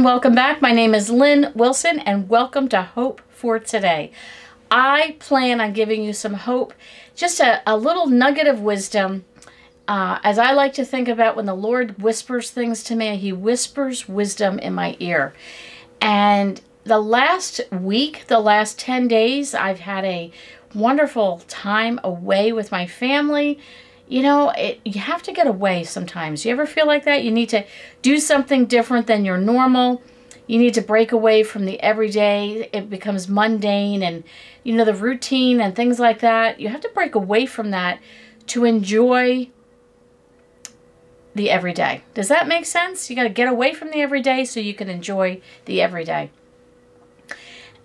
everyone. Welcome back. My name is Lynn Wilson, and welcome to Hope for Today. I plan on giving you some hope, just a, a little nugget of wisdom. Uh, as I like to think about when the Lord whispers things to me, He whispers wisdom in my ear. And the last week, the last 10 days, I've had a wonderful time away with my family you know, it, you have to get away sometimes. You ever feel like that? You need to do something different than your normal. You need to break away from the everyday. It becomes mundane and, you know, the routine and things like that. You have to break away from that to enjoy the everyday. Does that make sense? You got to get away from the everyday so you can enjoy the everyday.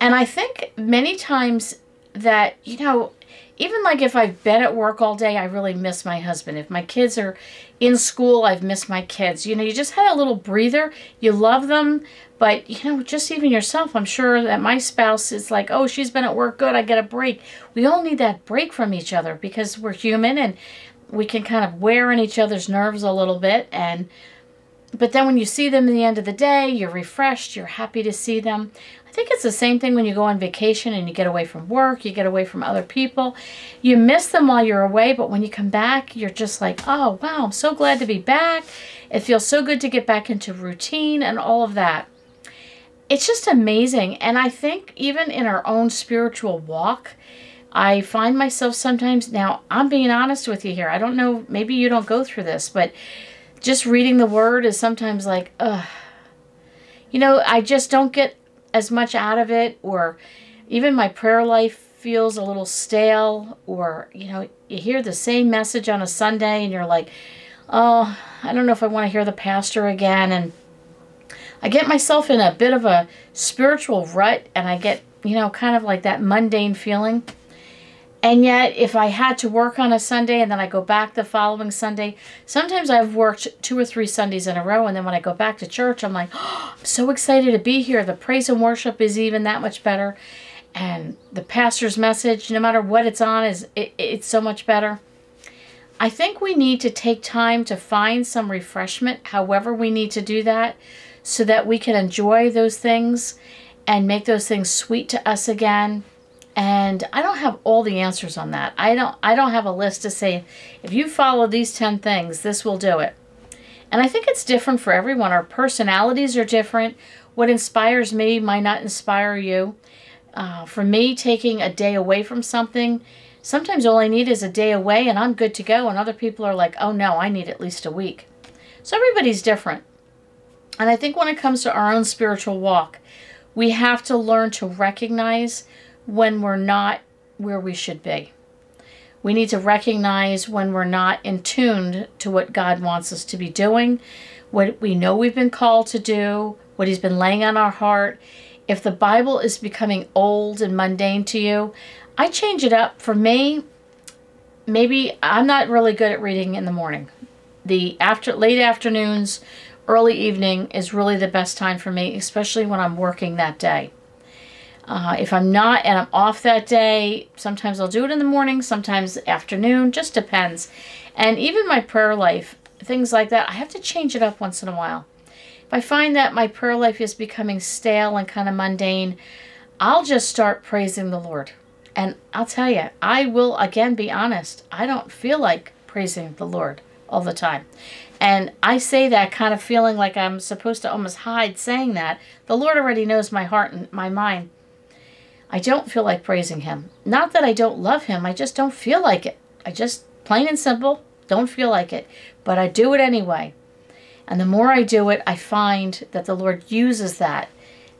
And I think many times that, you know, even like if I've been at work all day, I really miss my husband. If my kids are in school, I've missed my kids. You know, you just had a little breather. You love them, but you know, just even yourself, I'm sure that my spouse is like, oh, she's been at work, good, I get a break. We all need that break from each other because we're human and we can kind of wear on each other's nerves a little bit and but then when you see them at the end of the day, you're refreshed, you're happy to see them think it's the same thing when you go on vacation and you get away from work, you get away from other people. You miss them while you're away, but when you come back, you're just like, oh, wow, I'm so glad to be back. It feels so good to get back into routine and all of that. It's just amazing. And I think even in our own spiritual walk, I find myself sometimes, now I'm being honest with you here. I don't know, maybe you don't go through this, but just reading the word is sometimes like, ugh. You know, I just don't get as much out of it or even my prayer life feels a little stale or you know you hear the same message on a sunday and you're like oh i don't know if i want to hear the pastor again and i get myself in a bit of a spiritual rut and i get you know kind of like that mundane feeling and yet, if I had to work on a Sunday and then I go back the following Sunday, sometimes I've worked two or three Sundays in a row. And then when I go back to church, I'm like, oh, I'm so excited to be here. The praise and worship is even that much better. And the pastor's message, no matter what it's on, is it, it's so much better. I think we need to take time to find some refreshment, however we need to do that, so that we can enjoy those things and make those things sweet to us again and I don't have all the answers on that. I don't I don't have a list to say if you follow these 10 things, this will do it. And I think it's different for everyone. Our personalities are different. What inspires me might not inspire you. Uh, for me, taking a day away from something, sometimes all I need is a day away and I'm good to go. And other people are like, oh no, I need at least a week. So everybody's different. And I think when it comes to our own spiritual walk, we have to learn to recognize when we're not where we should be. We need to recognize when we're not in tune to what God wants us to be doing, what we know we've been called to do, what He's been laying on our heart. If the Bible is becoming old and mundane to you, I change it up. For me, maybe I'm not really good at reading in the morning. The after late afternoons, early evening is really the best time for me, especially when I'm working that day. Uh, if I'm not and I'm off that day, sometimes I'll do it in the morning, sometimes afternoon, just depends. And even my prayer life, things like that, I have to change it up once in a while. If I find that my prayer life is becoming stale and kind of mundane, I'll just start praising the Lord. And I'll tell you, I will again be honest, I don't feel like praising the Lord all the time. And I say that kind of feeling like I'm supposed to almost hide saying that. The Lord already knows my heart and my mind. I don't feel like praising him. Not that I don't love him, I just don't feel like it. I just, plain and simple, don't feel like it. But I do it anyway. And the more I do it, I find that the Lord uses that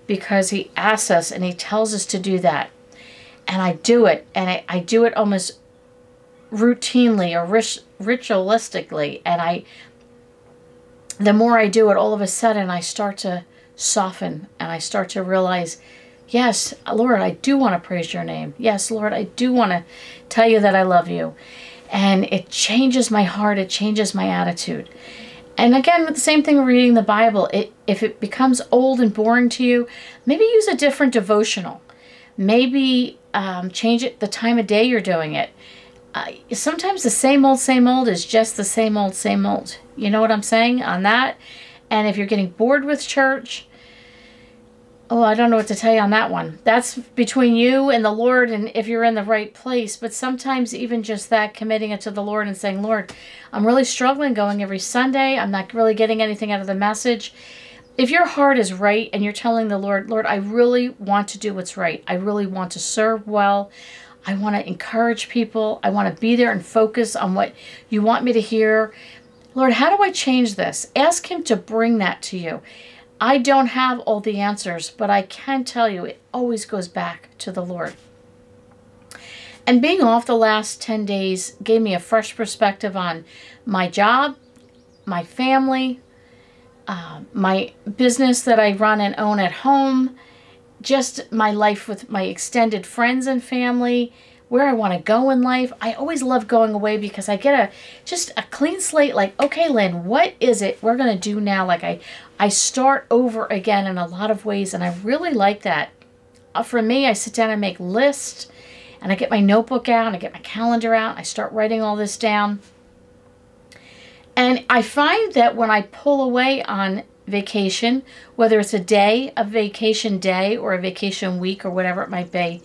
because he asks us and he tells us to do that. And I do it, and I, I do it almost routinely or ritualistically. And I, the more I do it, all of a sudden I start to soften and I start to realize Yes, Lord, I do want to praise your name. Yes, Lord, I do want to tell you that I love you. And it changes my heart, it changes my attitude. And again, the same thing with reading the Bible. It, if it becomes old and boring to you, maybe use a different devotional. Maybe um, change it the time of day you're doing it. Uh, sometimes the same old, same old is just the same old, same old. You know what I'm saying on that? And if you're getting bored with church, Oh, I don't know what to tell you on that one. That's between you and the Lord and if you're in the right place. But sometimes, even just that, committing it to the Lord and saying, Lord, I'm really struggling going every Sunday. I'm not really getting anything out of the message. If your heart is right and you're telling the Lord, Lord, I really want to do what's right, I really want to serve well. I want to encourage people. I want to be there and focus on what you want me to hear. Lord, how do I change this? Ask Him to bring that to you. I don't have all the answers, but I can tell you it always goes back to the Lord. And being off the last 10 days gave me a fresh perspective on my job, my family, uh, my business that I run and own at home, just my life with my extended friends and family, where I want to go in life. I always love going away because I get a just a clean slate like, okay, Lynn, what is it we're going to do now? Like I I start over again in a lot of ways and I really like that. Uh, for me, I sit down and make lists and I get my notebook out, and I get my calendar out, I start writing all this down. And I find that when I pull away on vacation, whether it's a day, a vacation day, or a vacation week, or whatever it might be,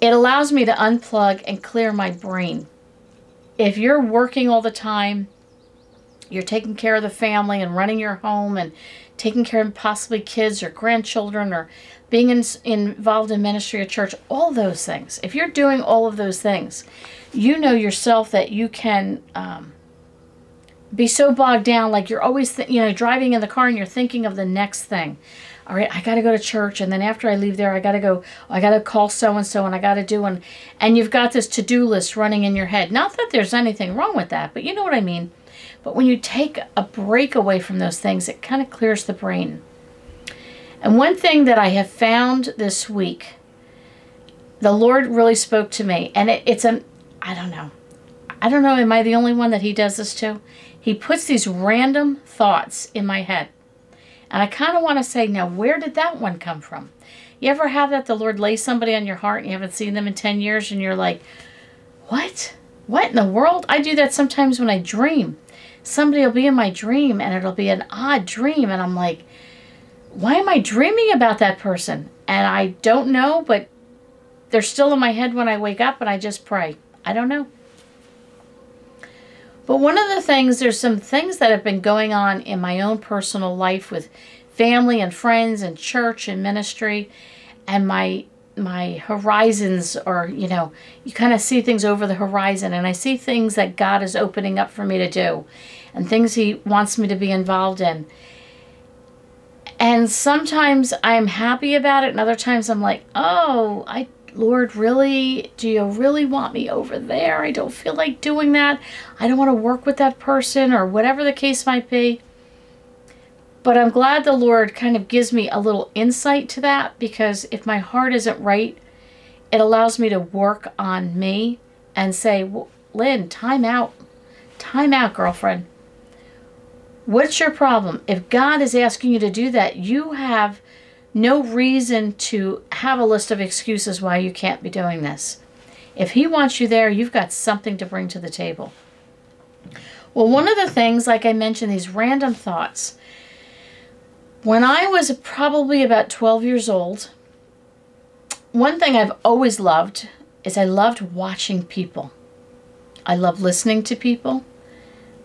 it allows me to unplug and clear my brain. If you're working all the time, you're taking care of the family and running your home and taking care of possibly kids or grandchildren or being in, involved in ministry at church, all those things. If you're doing all of those things, you know yourself that you can um, be so bogged down, like you're always, you know, driving in the car and you're thinking of the next thing all right, I got to go to church. And then after I leave there, I got to go, I got to call so and so and I got to do and and you've got this to do list running in your head. Not that there's anything wrong with that, but you know what I mean. But when you take a break away from those things, it kind of clears the brain. And one thing that I have found this week, the Lord really spoke to me, and it, it's a, I don't know, I don't know, am I the only one that He does this to? He puts these random thoughts in my head. And I kind of want to say, now, where did that one come from? You ever have that the Lord lay somebody on your heart and you haven't seen them in 10 years and you're like, what? What in the world? I do that sometimes when I dream. Somebody will be in my dream and it'll be an odd dream. And I'm like, why am I dreaming about that person? And I don't know, but they're still in my head when I wake up and I just pray. I don't know. But one of the things, there's some things that have been going on in my own personal life with family and friends and church and ministry and my my horizons or you know you kind of see things over the horizon and i see things that god is opening up for me to do and things he wants me to be involved in. And sometimes i'm happy about it and other times i'm like oh i Lord, really? Do you really want me over there? I don't feel like doing that. I don't want to work with that person or whatever the case might be. But I'm glad the Lord kind of gives me a little insight to that because if my heart isn't right, it allows me to work on me and say, well, Lynn, time out. Time out, girlfriend. What's your problem? If God is asking you to do that, you have no reason to have a list of excuses why you can't be doing this. If He wants you there, you've got something to bring to the table. Well, one of the things, like I mentioned, these random thoughts. When I was probably about 12 years old, one thing I've always loved is I loved watching people. I love listening to people.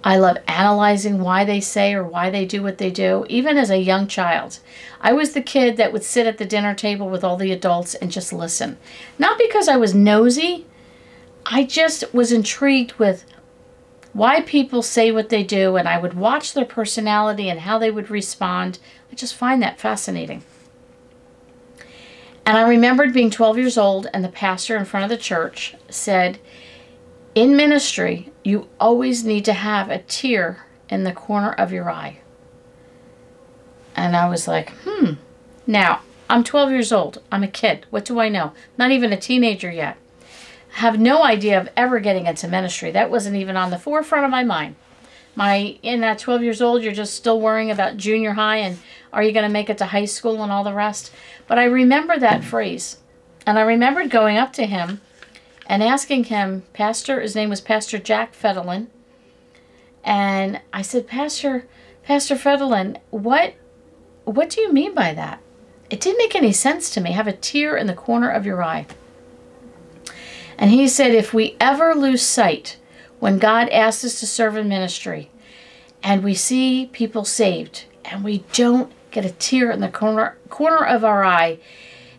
I love analyzing why they say or why they do what they do, even as a young child. I was the kid that would sit at the dinner table with all the adults and just listen. Not because I was nosy, I just was intrigued with why people say what they do, and I would watch their personality and how they would respond. I just find that fascinating. And I remembered being 12 years old, and the pastor in front of the church said, In ministry, you always need to have a tear in the corner of your eye. And I was like, hmm. Now, I'm 12 years old. I'm a kid. What do I know? Not even a teenager yet. I have no idea of ever getting into ministry. That wasn't even on the forefront of my mind. My in that 12 years old, you're just still worrying about junior high and are you going to make it to high school and all the rest. But I remember that phrase. And I remembered going up to him and asking him, Pastor, his name was Pastor Jack Fetterlin, and I said, Pastor, Pastor Fetterlin, what, what do you mean by that? It didn't make any sense to me. Have a tear in the corner of your eye. And he said, if we ever lose sight when God asks us to serve in ministry and we see people saved and we don't get a tear in the corner, corner of our eye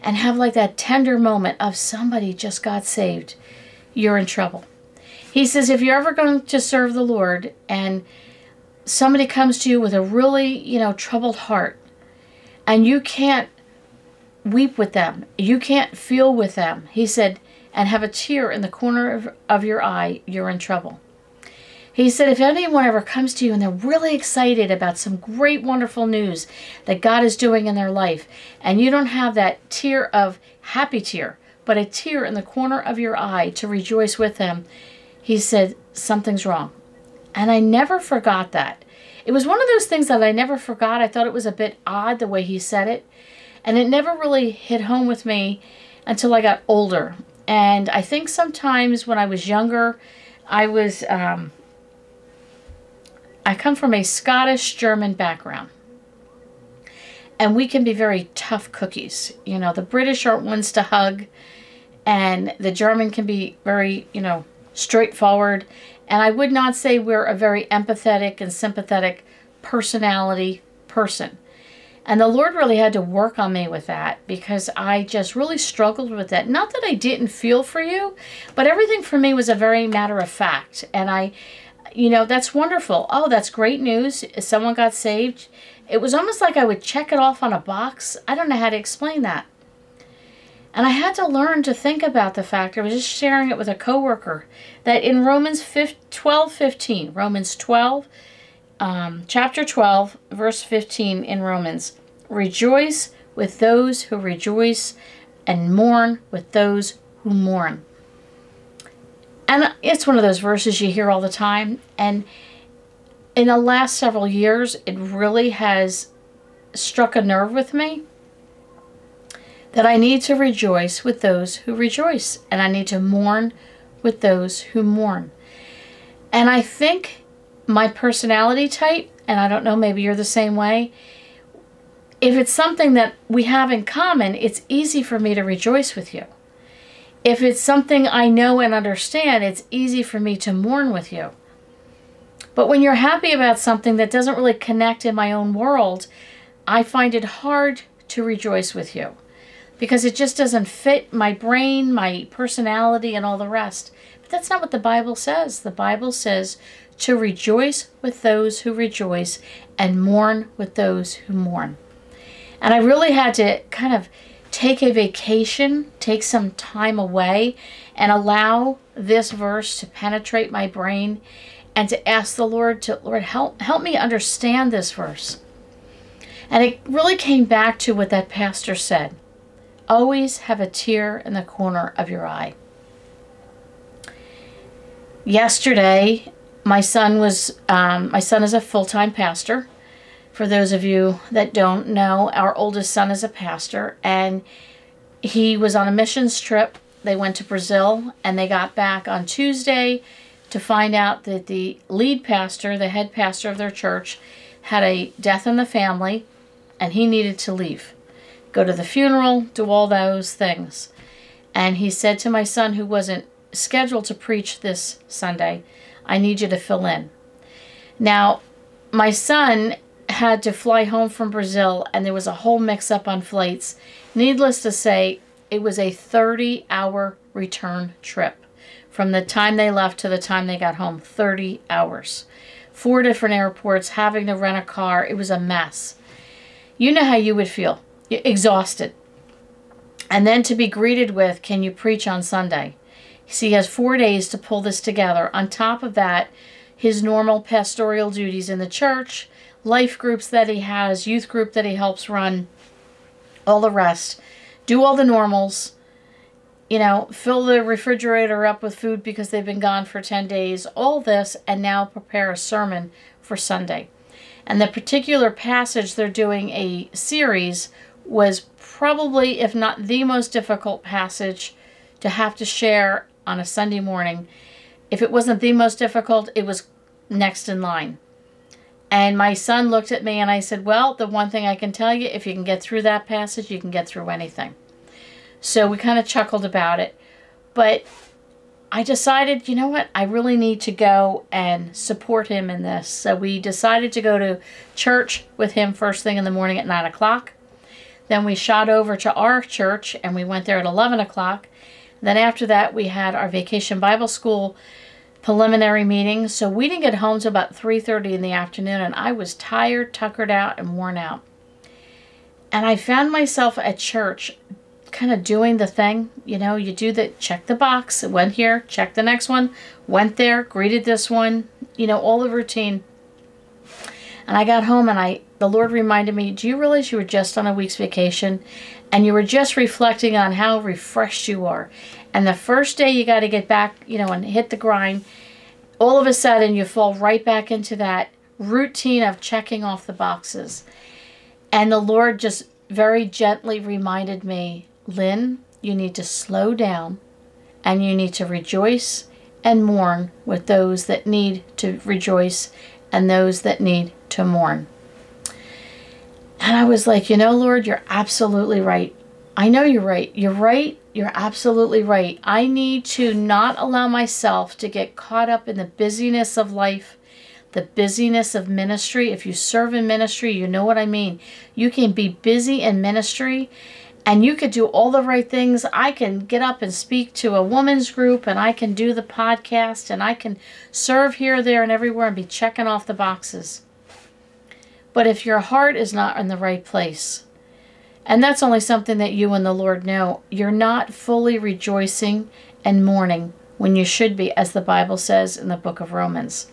and have like that tender moment of somebody just got saved, you're in trouble. He says, if you're ever going to serve the Lord and somebody comes to you with a really, you know, troubled heart and you can't weep with them, you can't feel with them, he said, and have a tear in the corner of, of your eye, you're in trouble. He said, if anyone ever comes to you and they're really excited about some great, wonderful news that God is doing in their life, and you don't have that tear of happy tear, but a tear in the corner of your eye to rejoice with them, he said, something's wrong. And I never forgot that. It was one of those things that I never forgot. I thought it was a bit odd the way he said it. And it never really hit home with me until I got older. And I think sometimes when I was younger, I was, um, I come from a Scottish German background. And we can be very tough cookies. You know, the British aren't ones to hug, and the German can be very, you know, straightforward. And I would not say we're a very empathetic and sympathetic personality person. And the Lord really had to work on me with that because I just really struggled with that. Not that I didn't feel for you, but everything for me was a very matter of fact. And I, you know, that's wonderful. Oh, that's great news. Someone got saved. It was almost like I would check it off on a box. I don't know how to explain that. And I had to learn to think about the fact, I was just sharing it with a coworker, that in Romans 12, 15, Romans 12, um, chapter 12, verse 15 in Romans. Rejoice with those who rejoice and mourn with those who mourn. And it's one of those verses you hear all the time. And in the last several years, it really has struck a nerve with me that I need to rejoice with those who rejoice, and I need to mourn with those who mourn. And I think my personality type, and I don't know, maybe you're the same way, if it's something that we have in common, it's easy for me to rejoice with you. If it's something I know and understand, it's easy for me to mourn with you. But when you're happy about something that doesn't really connect in my own world, I find it hard to rejoice with you because it just doesn't fit my brain, my personality, and all the rest. But that's not what the Bible says. The Bible says to rejoice with those who rejoice and mourn with those who mourn. And I really had to kind of take a vacation, take some time away, and allow this verse to penetrate my brain and to ask the Lord to Lord help help me understand this verse. And it really came back to what that pastor said. Always have a tear in the corner of your eye. Yesterday, my son was um, my son is a full-time pastor for those of you that don't know our oldest son is a pastor and he was on a missions trip they went to brazil and they got back on tuesday to find out that the lead pastor the head pastor of their church had a death in the family and he needed to leave go to the funeral do all those things and he said to my son who wasn't scheduled to preach this sunday I need you to fill in. Now, my son had to fly home from Brazil and there was a whole mix up on flights. Needless to say, it was a 30 hour return trip from the time they left to the time they got home 30 hours. Four different airports, having to rent a car. It was a mess. You know how you would feel exhausted. And then to be greeted with, Can you preach on Sunday? So he has four days to pull this together. On top of that, his normal pastoral duties in the church, life groups that he has, youth group that he helps run, all the rest. Do all the normals. You know, fill the refrigerator up with food because they've been gone for 10 days. All this, and now prepare a sermon for Sunday. And the particular passage they're doing a series was probably, if not the most difficult passage to have to share on a Sunday morning. If it wasn't the most difficult, it was next in line. And my son looked at me and I said, Well, the one thing I can tell you, if you can get through that passage, you can get through anything. So we kind of chuckled about it. But I decided, you know what, I really need to go and support him in this. So we decided to go to church with him first thing in the morning at 9 o'clock. Then we shot over to our church and we went there at 11 o'clock. Then after that, we had our vacation Bible school preliminary meeting. So we didn't get home till about 3:30 in the afternoon and I was tired, tuckered out and worn out. And I found myself at church kind of doing the thing. You know, you do the check the box, went here, check the next one, went there, greeted this one, you know, all the routine. And I got home and I the Lord reminded me, Do you realize you were just on a week's vacation and you were just reflecting on how refreshed you are? And the first day you got to get back, you know, and hit the grind, all of a sudden you fall right back into that routine of checking off the boxes. And the Lord just very gently reminded me, Lynn, you need to slow down and you need to rejoice and mourn with those that need to rejoice and those that need to mourn. And I was like, you know, Lord, you're absolutely right. I know you're right. You're right. You're absolutely right. I need to not allow myself to get caught up in the busyness of life, the busyness of ministry. If you serve in ministry, you know what I mean. You can be busy in ministry and you could do all the right things. I can get up and speak to a woman's group and I can do the podcast and I can serve here, there, and everywhere and be checking off the boxes. But if your heart is not in the right place, and that's only something that you and the Lord know, you're not fully rejoicing and mourning when you should be, as the Bible says in the book of Romans.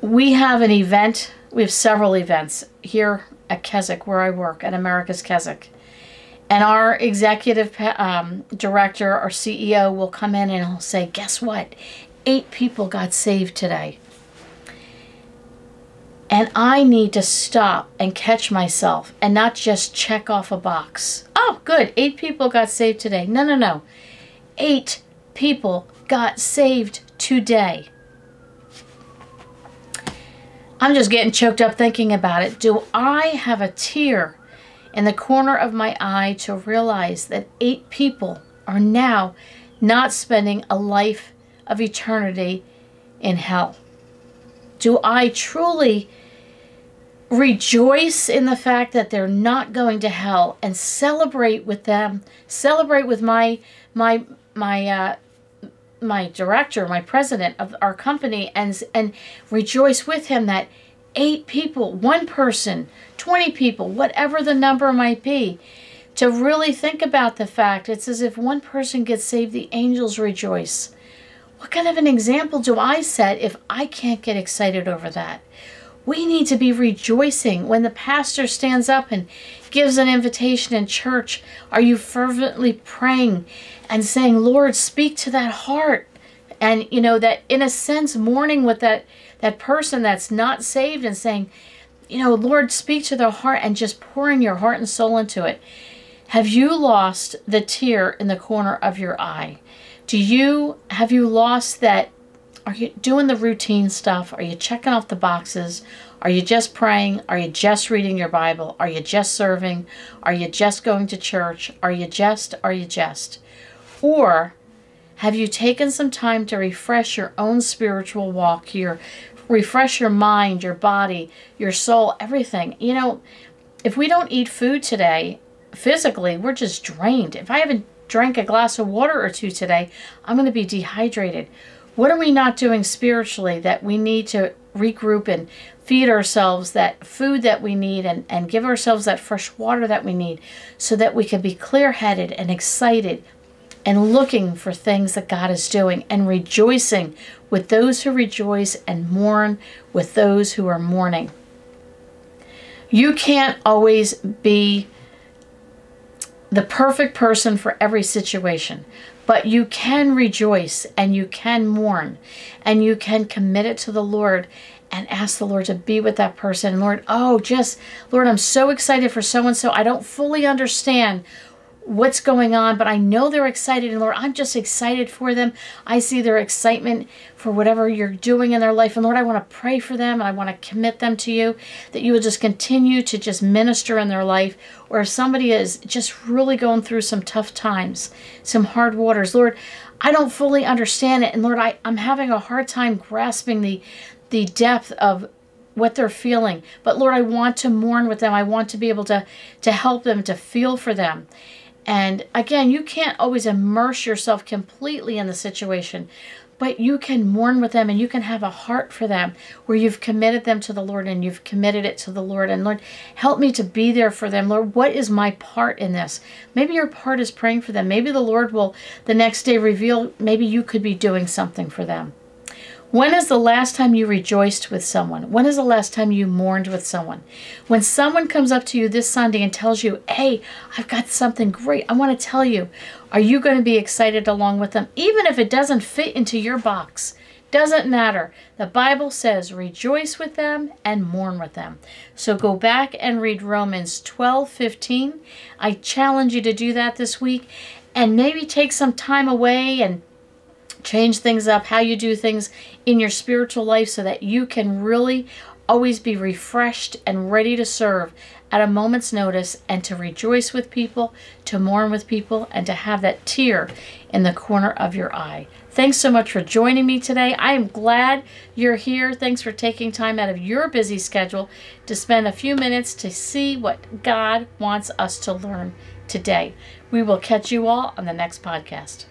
We have an event, we have several events here at Keswick, where I work, at America's Keswick. And our executive um, director, our CEO, will come in and he'll say, Guess what? Eight people got saved today. And I need to stop and catch myself and not just check off a box. Oh, good. Eight people got saved today. No, no, no. Eight people got saved today. I'm just getting choked up thinking about it. Do I have a tear in the corner of my eye to realize that eight people are now not spending a life of eternity in hell? Do I truly rejoice in the fact that they're not going to hell and celebrate with them celebrate with my my my uh my director my president of our company and and rejoice with him that eight people one person 20 people whatever the number might be to really think about the fact it's as if one person gets saved the angels rejoice what kind of an example do i set if i can't get excited over that we need to be rejoicing when the pastor stands up and gives an invitation in church. Are you fervently praying and saying, Lord, speak to that heart? And you know, that in a sense, mourning with that that person that's not saved and saying, you know, Lord, speak to their heart and just pouring your heart and soul into it. Have you lost the tear in the corner of your eye? Do you have you lost that are you doing the routine stuff? Are you checking off the boxes? Are you just praying? Are you just reading your Bible? Are you just serving? Are you just going to church? Are you just, are you just? Or have you taken some time to refresh your own spiritual walk, your refresh your mind, your body, your soul, everything? You know, if we don't eat food today, physically, we're just drained. If I haven't drank a glass of water or two today, I'm going to be dehydrated. What are we not doing spiritually that we need to regroup and feed ourselves that food that we need and, and give ourselves that fresh water that we need so that we can be clear headed and excited and looking for things that God is doing and rejoicing with those who rejoice and mourn with those who are mourning. You can't always be the perfect person for every situation. But you can rejoice and you can mourn and you can commit it to the Lord and ask the Lord to be with that person. Lord, oh, just, Lord, I'm so excited for so and so. I don't fully understand what's going on, but I know they're excited. And Lord, I'm just excited for them. I see their excitement for whatever you're doing in their life. And Lord, I want to pray for them and I want to commit them to you that you will just continue to just minister in their life. Or if somebody is just really going through some tough times, some hard waters, Lord, I don't fully understand it. And Lord, I, I'm having a hard time grasping the the depth of what they're feeling. But Lord, I want to mourn with them. I want to be able to to help them, to feel for them. And again, you can't always immerse yourself completely in the situation, but you can mourn with them and you can have a heart for them where you've committed them to the Lord and you've committed it to the Lord. And Lord, help me to be there for them. Lord, what is my part in this? Maybe your part is praying for them. Maybe the Lord will the next day reveal, maybe you could be doing something for them. When is the last time you rejoiced with someone? When is the last time you mourned with someone? When someone comes up to you this Sunday and tells you, hey, I've got something great, I want to tell you, are you going to be excited along with them? Even if it doesn't fit into your box, doesn't matter. The Bible says rejoice with them and mourn with them. So go back and read Romans 12 15. I challenge you to do that this week and maybe take some time away and change things up, how you do things in your spiritual life so that you can really always be refreshed and ready to serve at a moment's notice and to rejoice with people, to mourn with people, and to have that tear in the corner of your eye. Thanks so much for joining me today. I am glad you're here. Thanks for taking time out of your busy schedule to spend a few minutes to see what God wants us to learn today. We will catch you all on the next podcast.